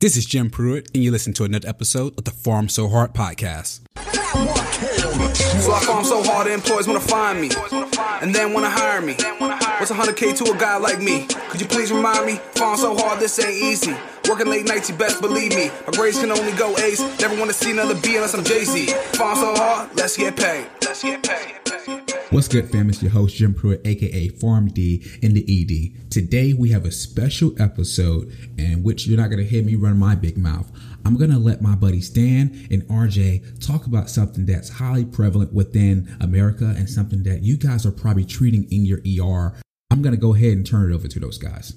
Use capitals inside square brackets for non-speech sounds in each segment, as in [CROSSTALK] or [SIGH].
This is Jim Pruitt, and you listen to another episode of the Pharm So Hard podcast. So I farm so hard, the employees wanna find me, and then wanna hire me. What's 100k to a guy like me? Could you please remind me? Pharm so hard, this ain't easy. Working late nights, you best believe me. My grades can only go A's. Never wanna see another B unless I'm Jay Z. Pharm so hard, let's get paid. Let's get paid. What's good, fam? It's your host, Jim Pruitt, aka Pharm D in the ED. Today, we have a special episode in which you're not going to hear me run my big mouth. I'm going to let my buddy Stan and RJ talk about something that's highly prevalent within America and something that you guys are probably treating in your ER. I'm going to go ahead and turn it over to those guys.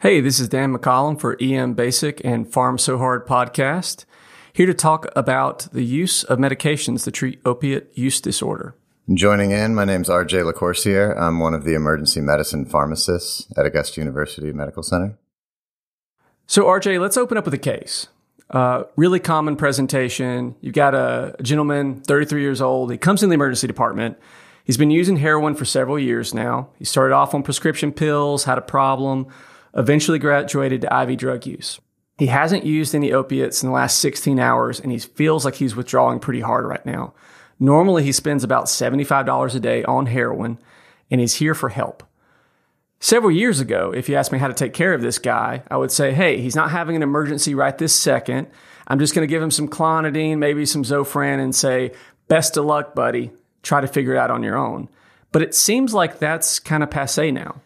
Hey, this is Dan McCollum for EM Basic and Pharm So Hard podcast. Here to talk about the use of medications to treat opiate use disorder. Joining in, my name is RJ LaCoursiere. I'm one of the emergency medicine pharmacists at Augusta University Medical Center. So, RJ, let's open up with a case. Uh, really common presentation. You've got a, gentleman, 33 years old. He comes in the emergency department. He's been using heroin for several years now. He started off on prescription pills, had a problem, eventually graduated to IV drug use. He hasn't used any opiates in the last 16 hours and he feels like he's withdrawing pretty hard right now. Normally, he spends about $75 a day on heroin and he's here for help. Several years ago, if you asked me how to take care of this guy, I would say, hey, he's not having an emergency right this second. I'm just going to give him some clonidine, maybe some Zofran, and say, best of luck, buddy. Try to figure it out on your own. But it seems like that's kind of passe now.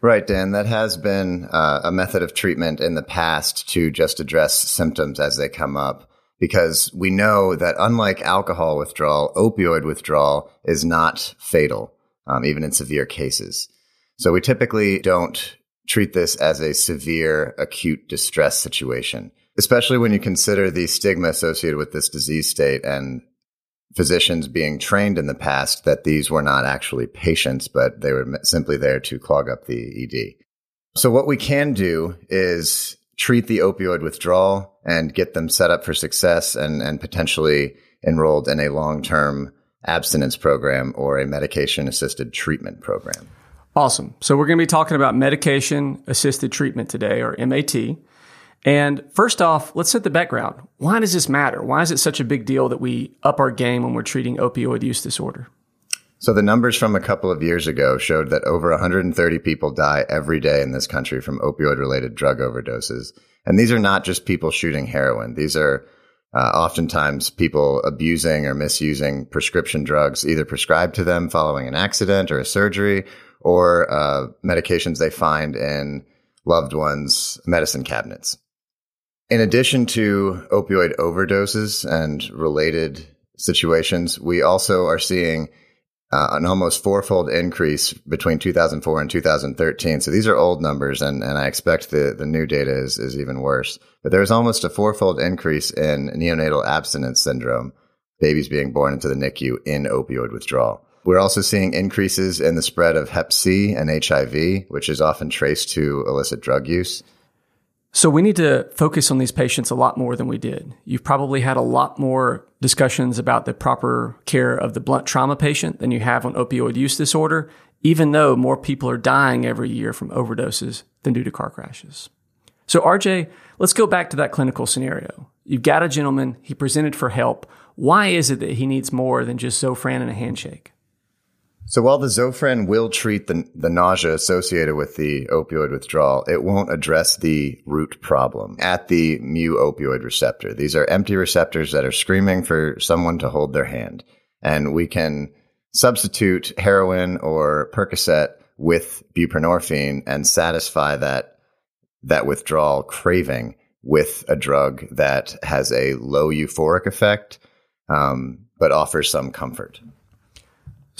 Right, Dan. That has been uh, a method of treatment in the past to just address symptoms as they come up. Because we know that unlike alcohol withdrawal, opioid withdrawal is not fatal, um, even in severe cases. So we typically don't treat this as a severe acute distress situation, especially when you consider the stigma associated with this disease state and physicians being trained in the past that these were not actually patients, but they were simply there to clog up the ED. So what we can do is treat the opioid withdrawal and get them set up for success and, and potentially enrolled in a long-term abstinence program or a medication assisted treatment program. Awesome. So we're going to be talking about medication assisted treatment today or MAT. And first off, let's set the background. Why does this matter? Why is it such a big deal that we up our game when we're treating opioid use disorder? So the numbers from a couple of years ago showed that over 130 people die every day in this country from opioid related drug overdoses. And these are not just people shooting heroin. These are uh, oftentimes people abusing or misusing prescription drugs, either prescribed to them following an accident or a surgery, or uh, medications they find in loved ones' medicine cabinets. In addition to opioid overdoses and related situations, we also are seeing uh, an almost fourfold increase between 2004 and 2013. So these are old numbers, and, and I expect the, the new data is, is even worse. But there's almost a fourfold increase in neonatal abstinence syndrome, babies being born into the NICU in opioid withdrawal. We're also seeing increases in the spread of Hep C and HIV, which is often traced to illicit drug use. So we need to focus on these patients a lot more than we did. You've probably had a lot more discussions about the proper care of the blunt trauma patient than you have on opioid use disorder, even though more people are dying every year from overdoses than due to car crashes. So RJ, let's go back to that clinical scenario. You've got a gentleman, he presented for help. Why is it that he needs more than just Zofran and a handshake? So while the Zofran will treat the, the nausea associated with the opioid withdrawal, it won't address the root problem at the mu opioid receptor. These are empty receptors that are screaming for someone to hold their hand. And we can substitute heroin or Percocet with buprenorphine and satisfy that, that withdrawal craving with a drug that has a low euphoric effect, um, but offers some comfort.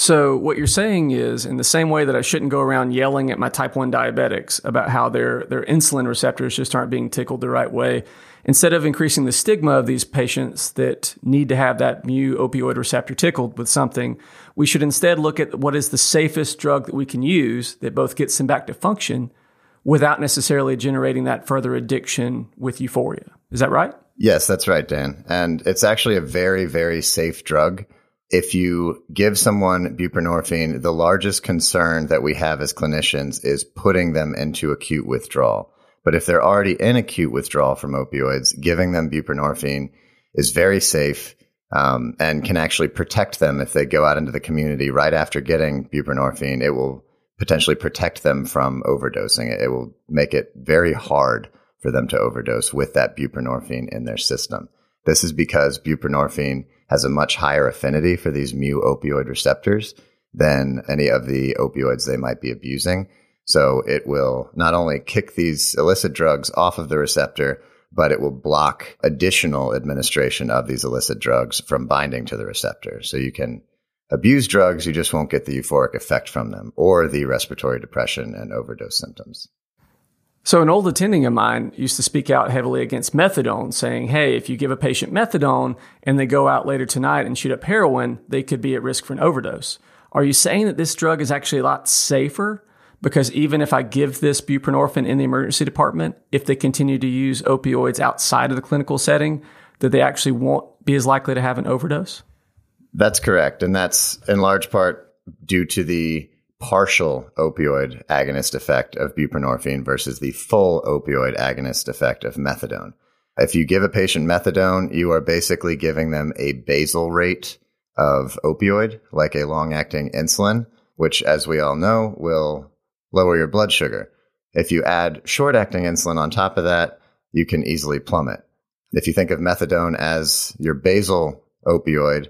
So what you're saying is, in the same way that I shouldn't go around yelling at my type one diabetics about how their their insulin receptors just aren't being tickled the right way, instead of increasing the stigma of these patients that need to have that mu opioid receptor tickled with something, we should instead look at what is the safest drug that we can use that both gets them back to function without necessarily generating that further addiction with euphoria. Is that right? Yes, that's right, Dan. And it's actually a very, very safe drug if you give someone buprenorphine, the largest concern that we have as clinicians is putting them into acute withdrawal. But if they're already in acute withdrawal from opioids, giving them buprenorphine is very safe um, and can actually protect them if they go out into the community right after getting buprenorphine. It will potentially protect them from overdosing. It will make it very hard for them to overdose with that buprenorphine in their system. This is because buprenorphine has a much higher affinity for these mu opioid receptors than any of the opioids they might be abusing. So it will not only kick these illicit drugs off of the receptor, but it will block additional administration of these illicit drugs from binding to the receptor. So you can abuse drugs, you just won't get the euphoric effect from them or the respiratory depression and overdose symptoms. So, an old attending of mine used to speak out heavily against methadone, saying, hey, if you give a patient methadone and they go out later tonight and shoot up heroin, they could be at risk for an overdose. Are you saying that this drug is actually a lot safer? Because even if I give this buprenorphine in the emergency department, if they continue to use opioids outside of the clinical setting, that they actually won't be as likely to have an overdose? That's correct. And that's in large part due to the partial opioid agonist effect of buprenorphine versus the full opioid agonist effect of methadone. If you give a patient methadone, you are basically giving them a basal rate of opioid, like a long acting insulin, which, as we all know, will lower your blood sugar. If you add short acting insulin on top of that, you can easily plummet. If you think of methadone as your basal opioid,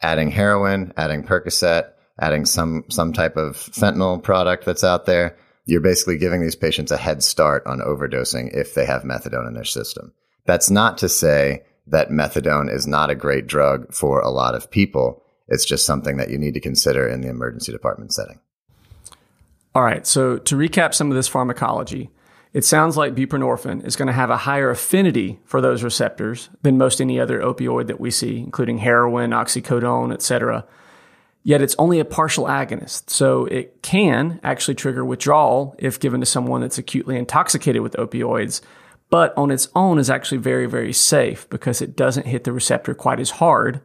adding heroin, adding Percocet, adding some some type of fentanyl product that's out there, you're basically giving these patients a head start on overdosing if they have methadone in their system. That's not to say that methadone is not a great drug for a lot of people. It's just something that you need to consider in the emergency department setting. All right, so to recap some of this pharmacology, it sounds like buprenorphine is going to have a higher affinity for those receptors than most any other opioid that we see, including heroin, oxycodone, etc. Yet it's only a partial agonist, so it can actually trigger withdrawal if given to someone that's acutely intoxicated with opioids, but on its own is actually very, very safe because it doesn't hit the receptor quite as hard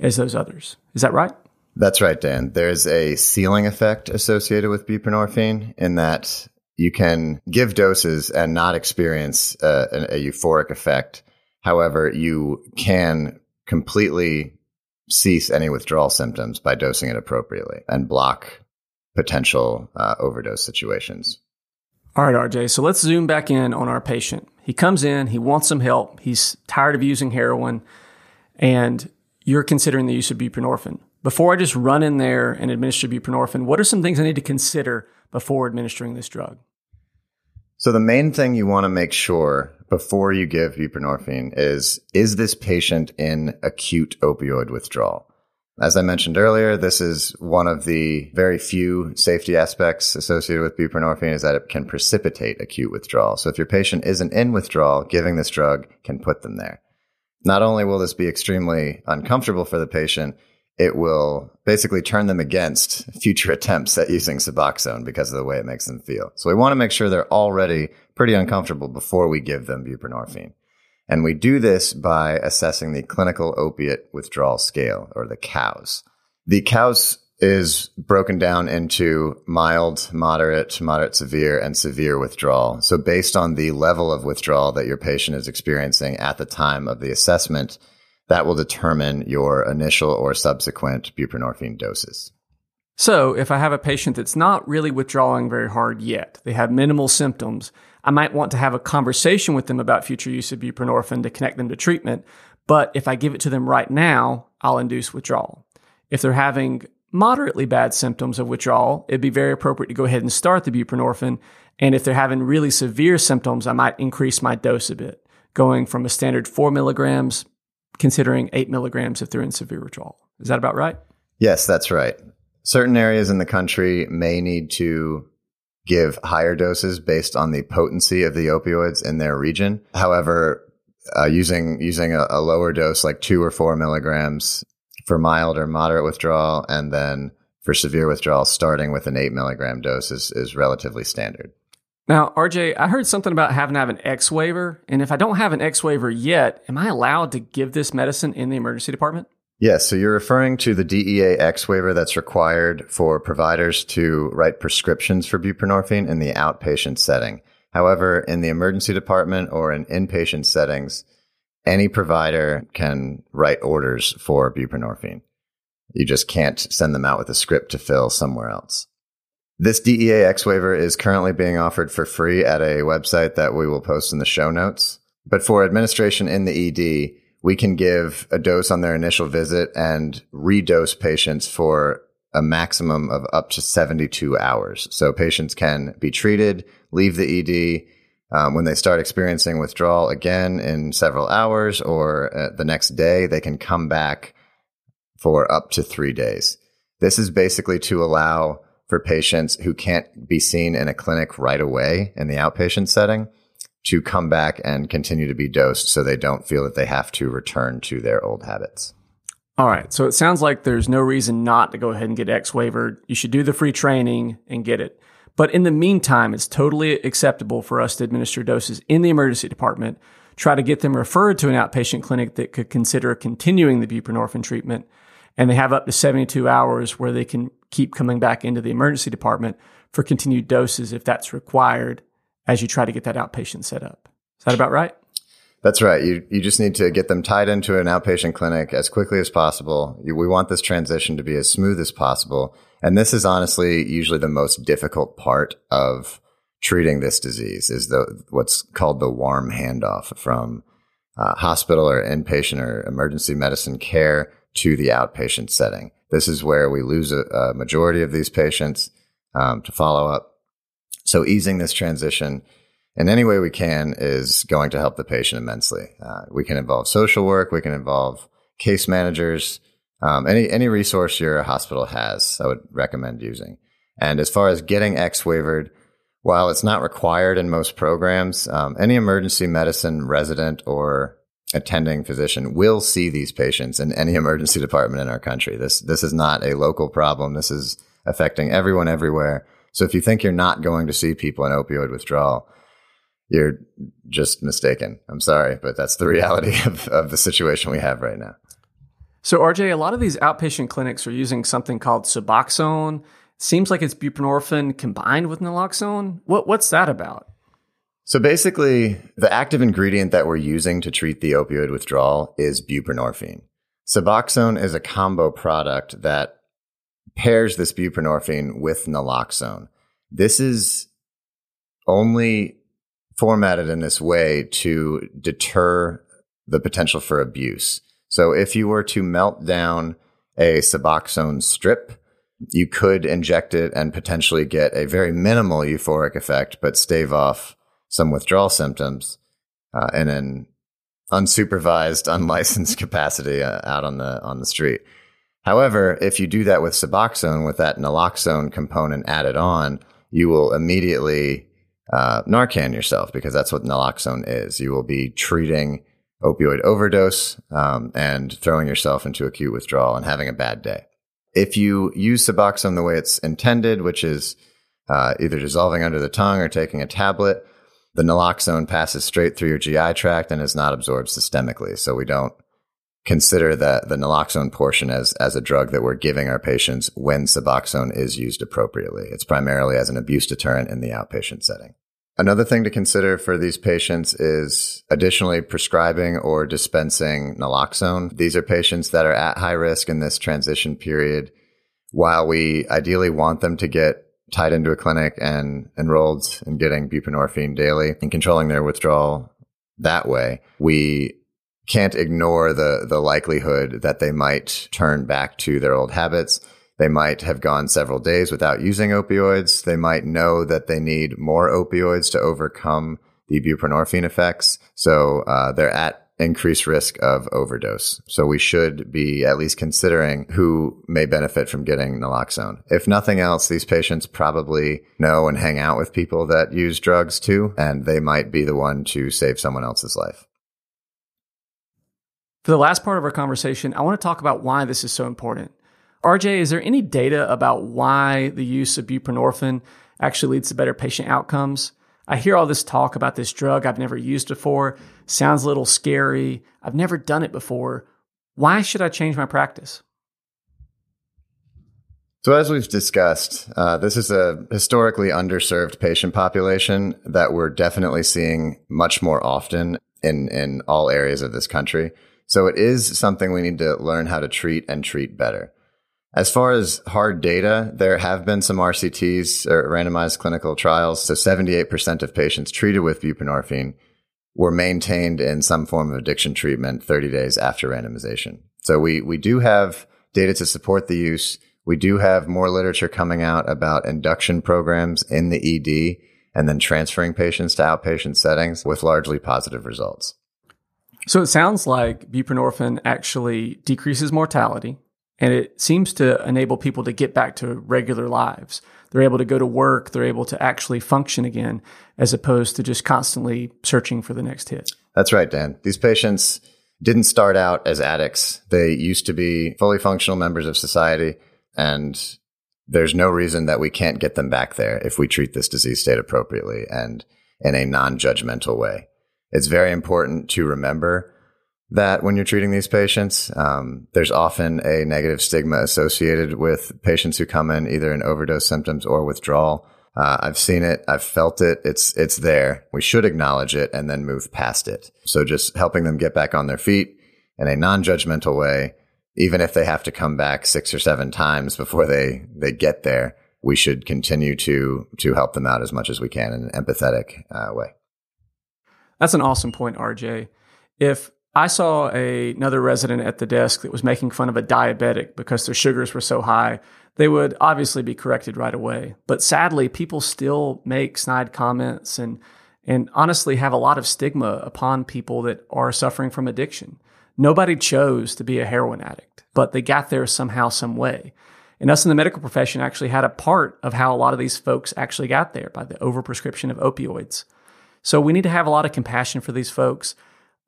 as those others. Is that right? That's right, Dan. There's a ceiling effect associated with buprenorphine in that you can give doses and not experience uh, a, a, a euphoric effect. However, you can completely cease any withdrawal symptoms by dosing it appropriately and block potential uh, overdose situations. All right, RJ. So let's zoom back in on our patient. He comes in, he wants some help, he's tired of using heroin, and you're considering the use of buprenorphine. Before I just run in there and administer buprenorphine, what are some things I need to consider before administering this drug? So the main thing you want to make sure before you give buprenorphine is is this patient in acute opioid withdrawal? As I mentioned earlier, this is one of the very few safety aspects associated with buprenorphine is that it can precipitate acute withdrawal. So if your patient isn't in withdrawal, giving this drug can put them there. Not only will this be extremely uncomfortable for the patient, it will basically turn them against future attempts at using Suboxone because of the way it makes them feel. So we want to make sure they're already pretty uncomfortable before we give them buprenorphine. And we do this by assessing the clinical opiate withdrawal scale or the COWS. The COWS is broken down into mild, moderate, moderate severe, and severe withdrawal. So based on the level of withdrawal that your patient is experiencing at the time of the assessment, that will determine your initial or subsequent buprenorphine doses. So, if I have a patient that's not really withdrawing very hard yet, they have minimal symptoms, I might want to have a conversation with them about future use of buprenorphine to connect them to treatment. But if I give it to them right now, I'll induce withdrawal. If they're having moderately bad symptoms of withdrawal, it'd be very appropriate to go ahead and start the buprenorphine. And if they're having really severe symptoms, I might increase my dose a bit, going from a standard four milligrams considering eight milligrams if they're in severe withdrawal. Is that about right? Yes, that's right. Certain areas in the country may need to give higher doses based on the potency of the opioids in their region. However, uh, using using a, a lower dose like two or four milligrams for mild or moderate withdrawal, and then for severe withdrawal, starting with an eight milligram dose is, is relatively standard. Now, RJ, I heard something about having to have an X waiver. And if I don't have an X waiver yet, am I allowed to give this medicine in the emergency department? Yes, so you're referring to the DEA X waiver that's required for providers to write prescriptions for buprenorphine in the outpatient setting. However, in the emergency department or in inpatient settings, any provider can write orders for buprenorphine. You just can't send them out with a script to fill somewhere else. This DEA X waiver is currently being offered for free at a website that we will post in the show notes. But for administration in the ED, we can give a dose on their initial visit and redose patients for a maximum of up to 72 hours. So patients can be treated, leave the ED um, when they start experiencing withdrawal again in several hours or uh, the next day, they can come back for up to three days. This is basically to allow for patients who can't be seen in a clinic right away in the outpatient setting to come back and continue to be dosed so they don't feel that they have to return to their old habits. All right. So it sounds like there's no reason not to go ahead and get X waivered. You should do the free training and get it. But in the meantime, it's totally acceptable for us to administer doses in the emergency department, try to get them referred to an outpatient clinic that could consider continuing the buprenorphine treatment. And they have up to 72 hours where they can keep coming back into the emergency department for continued doses if that's required as you try to get that outpatient set up. Is that about right? That's right. You you just need to get them tied into an outpatient clinic as quickly as possible. You, we want this transition to be as smooth as possible, and this is honestly usually the most difficult part of treating this disease is the what's called the warm handoff from uh, hospital or inpatient or emergency medicine care to the outpatient setting. This is where we lose a, a majority of these patients um, to follow up so easing this transition in any way we can is going to help the patient immensely. Uh, we can involve social work, we can involve case managers, um, any any resource your hospital has. I would recommend using. And as far as getting X waivered, while it's not required in most programs, um, any emergency medicine resident or attending physician will see these patients in any [LAUGHS] emergency department in our country. This this is not a local problem. This is affecting everyone everywhere. So if you think you're not going to see people in opioid withdrawal, you're just mistaken. I'm sorry, but that's the [LAUGHS] reality of, of the situation we have right now. So, RJ, a lot of these outpatient clinics are using something called Suboxone. Seems like it's buprenorphine combined with naloxone. What, what's that about? So basically, the active ingredient that we're using to treat the opioid withdrawal is buprenorphine. Suboxone is a combo product that pairs this buprenorphine with naloxone. This is only formatted in this way to deter the potential for abuse. So if you were to melt down a Suboxone strip, you could inject it and potentially get a very minimal euphoric effect, but stave off some withdrawal symptoms uh, in an unsupervised, [LAUGHS] unlicensed capacity uh, out on the on the street. However, if you do that with Suboxone, with that naloxone component added on, you will immediately uh, Narcan yourself because that's what naloxone is. You will be treating opioid overdose um, and throwing yourself into acute withdrawal and having a bad day. If you use Suboxone the way it's intended, which is uh, either dissolving under the tongue or taking a tablet, the naloxone passes straight through your GI tract and is not absorbed systemically. So we don't consider the, the naloxone portion as, as a drug that we're giving our patients when Suboxone is used appropriately. It's primarily as an abuse deterrent in the outpatient setting. Another thing to consider for these patients is additionally prescribing or dispensing naloxone. These are patients that are at high risk in this transition period. While we ideally want them to get tied into a clinic and enrolled in getting buprenorphine daily and controlling their withdrawal that way, we can't ignore the the likelihood that they might turn back to their old habits. They might have gone several days without using opioids. They might know that they need more opioids to overcome the buprenorphine effects. So uh, they're at increased risk of overdose. So we should be at least considering who may benefit from getting naloxone. If nothing else, these patients probably know and hang out with people that use drugs too, and they might be the one to save someone else's life. For the last part of our conversation, I want to talk about why this is so important. RJ, is there any data about why the use of buprenorphine actually leads to better patient outcomes? I hear all this talk about this drug I've never used before. Sounds a little scary. I've never done it before. Why should I change my practice? So, as we've discussed, uh, this is a historically underserved patient population that we're definitely seeing much more often in, in all areas of this country. So, it is something we need to learn how to treat and treat better. As far as hard data, there have been some RCTs or randomized clinical trials. So 78% of patients treated with buprenorphine were maintained in some form of addiction treatment 30 days after randomization. So we, we do have data to support the use. We do have more literature coming out about induction programs in the ED and then transferring patients to outpatient settings with largely positive results. So it sounds like buprenorphine actually decreases mortality and it seems to enable people to get back to regular lives. They're able to go to work, they're able to actually function again as opposed to just constantly searching for the next hit. That's right, Dan. These patients didn't start out as addicts. They used to be fully functional members of society and there's no reason that we can't get them back there if we treat this disease state appropriately and in a non judgmental way. It's very important to remember that when you're treating these patients, um, there's often a negative stigma associated with patients who come in either in overdose symptoms or withdrawal. Uh, I've seen it. I've felt it. It's it's there. We should acknowledge it and then move past it. So just helping them get back on their feet in a non-judgmental way even if they have to come back six or seven times before they they get there, we should continue to to help them out as much as we can in an empathetic uh, way. That's an awesome point, RJ. If I saw a, another resident at the desk that was making fun of a diabetic because their sugars were so high, they would obviously be corrected right away. But sadly, people still make snide comments and and honestly have a lot of stigma upon people that are suffering from addiction. Nobody chose to be a heroin addict, but they got there somehow, some way. And us in the medical profession actually had a part of how a lot of these folks actually got there by the overprescription of opioids. So we need to have a lot of compassion for these folks.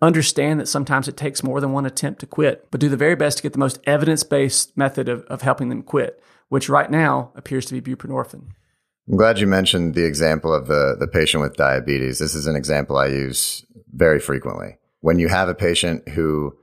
Understand that sometimes it takes more than one attempt to quit, but do the very best to get the most evidence based method of, of helping them quit, which right now appears to be buprenorphine. I'm glad you mentioned the example of the, the patient with diabetes. This is an example I use very frequently when you have a patient who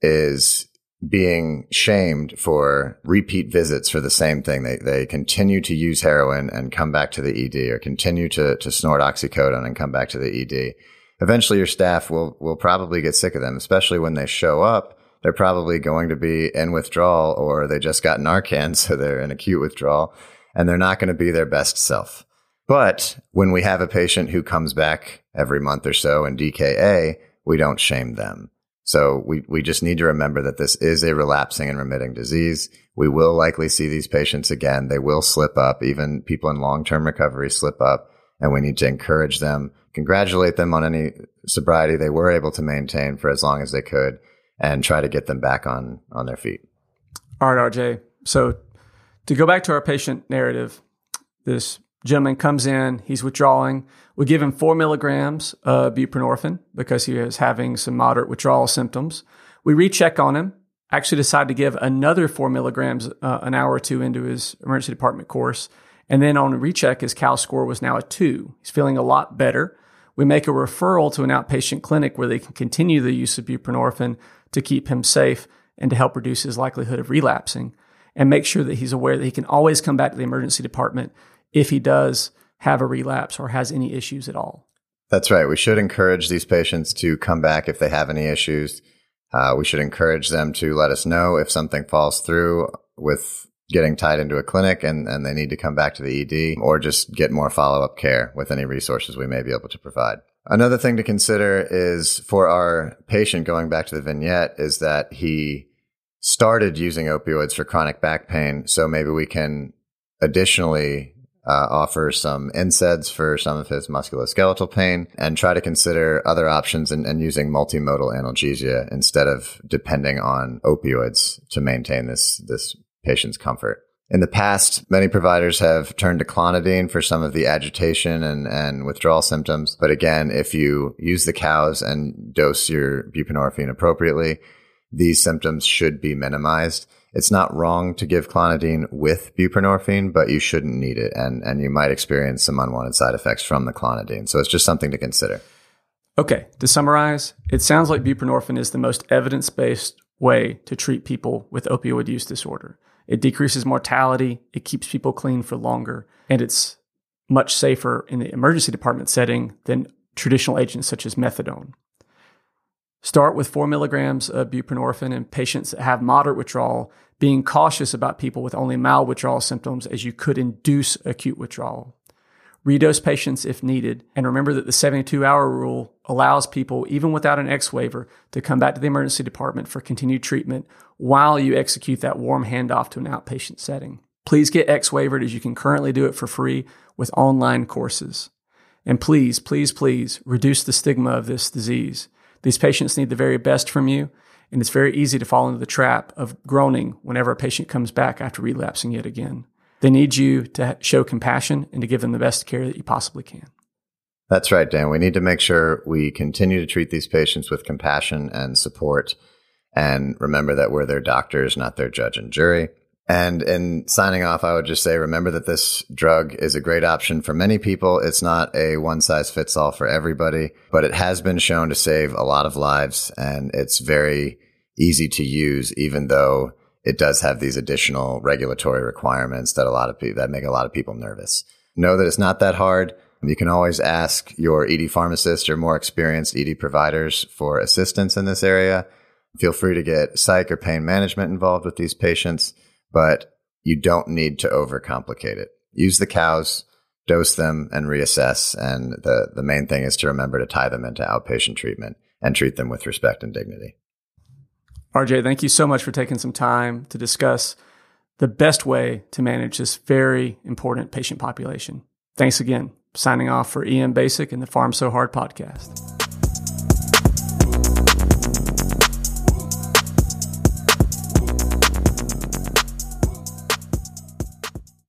is being shamed for repeat visits for the same thing. They, they continue to use heroin and come back to the ED or continue to, to snort oxycodone and come back to the ED. Eventually your staff will, will probably get sick of them, especially when they show up. They're probably going to be in withdrawal or they just got Narcan. [LAUGHS] So they're in acute withdrawal and they're not going to be their best self. But when we have a patient who comes back every month or so in DKA, we don't shame them. So we, we just need to remember that this is a relapsing and remitting disease. We will likely see these patients again. They will slip up. Even people in long-term recovery slip up and we need to encourage them, congratulate them on any sobriety they were able to maintain for as long as they could and try to get them back on, on their feet. All right, RJ. So to go back to our patient narrative, this gentleman comes in, he's withdrawing. We give him four milligrams of buprenorphine because he is having some moderate withdrawal symptoms. We recheck on him, actually decide to give another four milligrams uh, an hour or two into his emergency department course. And then on recheck, his COWS score was now a two. He's feeling a lot better. We make a referral to an outpatient clinic where they can continue the use of buprenorphine to keep him safe and to help reduce his likelihood of relapsing and make sure that he's aware that he can always come back to the emergency department if he does have a relapse or has any issues at all. That's right. We should encourage these patients to come back if they have any issues. Uh, we should encourage them to let us know if something falls through with getting tied into a clinic and, and they need to come back to the ED or just get more follow up care with any resources we may be able to provide. Another thing to consider is for our patient going back to the vignette is that he started using opioids for chronic back pain. So maybe we can additionally uh, offer some NSAIDs for some of his musculoskeletal pain and try to consider other options and, and using multimodal analgesia instead of depending on opioids to maintain this, this patient's comfort. In the past, many providers have turned to clonidine for some of the agitation and, and withdrawal symptoms. But again, if you use the cows and dose your buprenorphine appropriately, these symptoms should be minimized it's not wrong to give clonidine with buprenorphine, but you shouldn't need it. And, and you might experience some unwanted side effects from the clonidine. So it's just something to consider. Okay, to summarize, it sounds like buprenorphine is the most evidence based way to treat people with opioid use disorder. It decreases mortality, it keeps people clean for longer, and it's much safer in the emergency department setting than traditional agents such as methadone. Start with four milligrams of buprenorphine in patients that have moderate withdrawal, being cautious about people with only mild withdrawal symptoms as you could induce acute withdrawal. Redose patients if needed, and remember that the 72 hour rule allows people, even without an X waiver, to come back to the emergency department for continued treatment while you execute that warm handoff to an outpatient setting. Please get X waivered as you can currently do it for free with online courses. And please, please, please reduce the stigma of this disease. These patients need the very best from you, and it's very easy to fall into the trap of groaning whenever a patient comes back after relapsing yet again. They need you to show compassion and to give them the best care that you possibly can. That's right, Dan. We need to make sure we continue to treat these patients with compassion and support and remember that we're their doctors, not their judge and jury. And in signing off, I would just say remember that this drug is a great option for many people. It's not a one size fits all for everybody, but it has been shown to save a lot of lives and it's very easy to use, even though it does have these additional regulatory requirements that a lot of people that make a lot of people nervous. Know that it's not that hard. You can always ask your ED pharmacist or more experienced ED providers for assistance in this area. Feel free to get psych or pain management involved with these patients but you don't need to overcomplicate it. Use the cows, dose them, and reassess. And the, the main thing is to remember to tie them into outpatient treatment and treat them with respect and dignity. RJ, thank you so much for taking some time to discuss the best way to manage this very important patient population. Thanks again. Signing off for EM Basic and the Pharm So Hard podcast.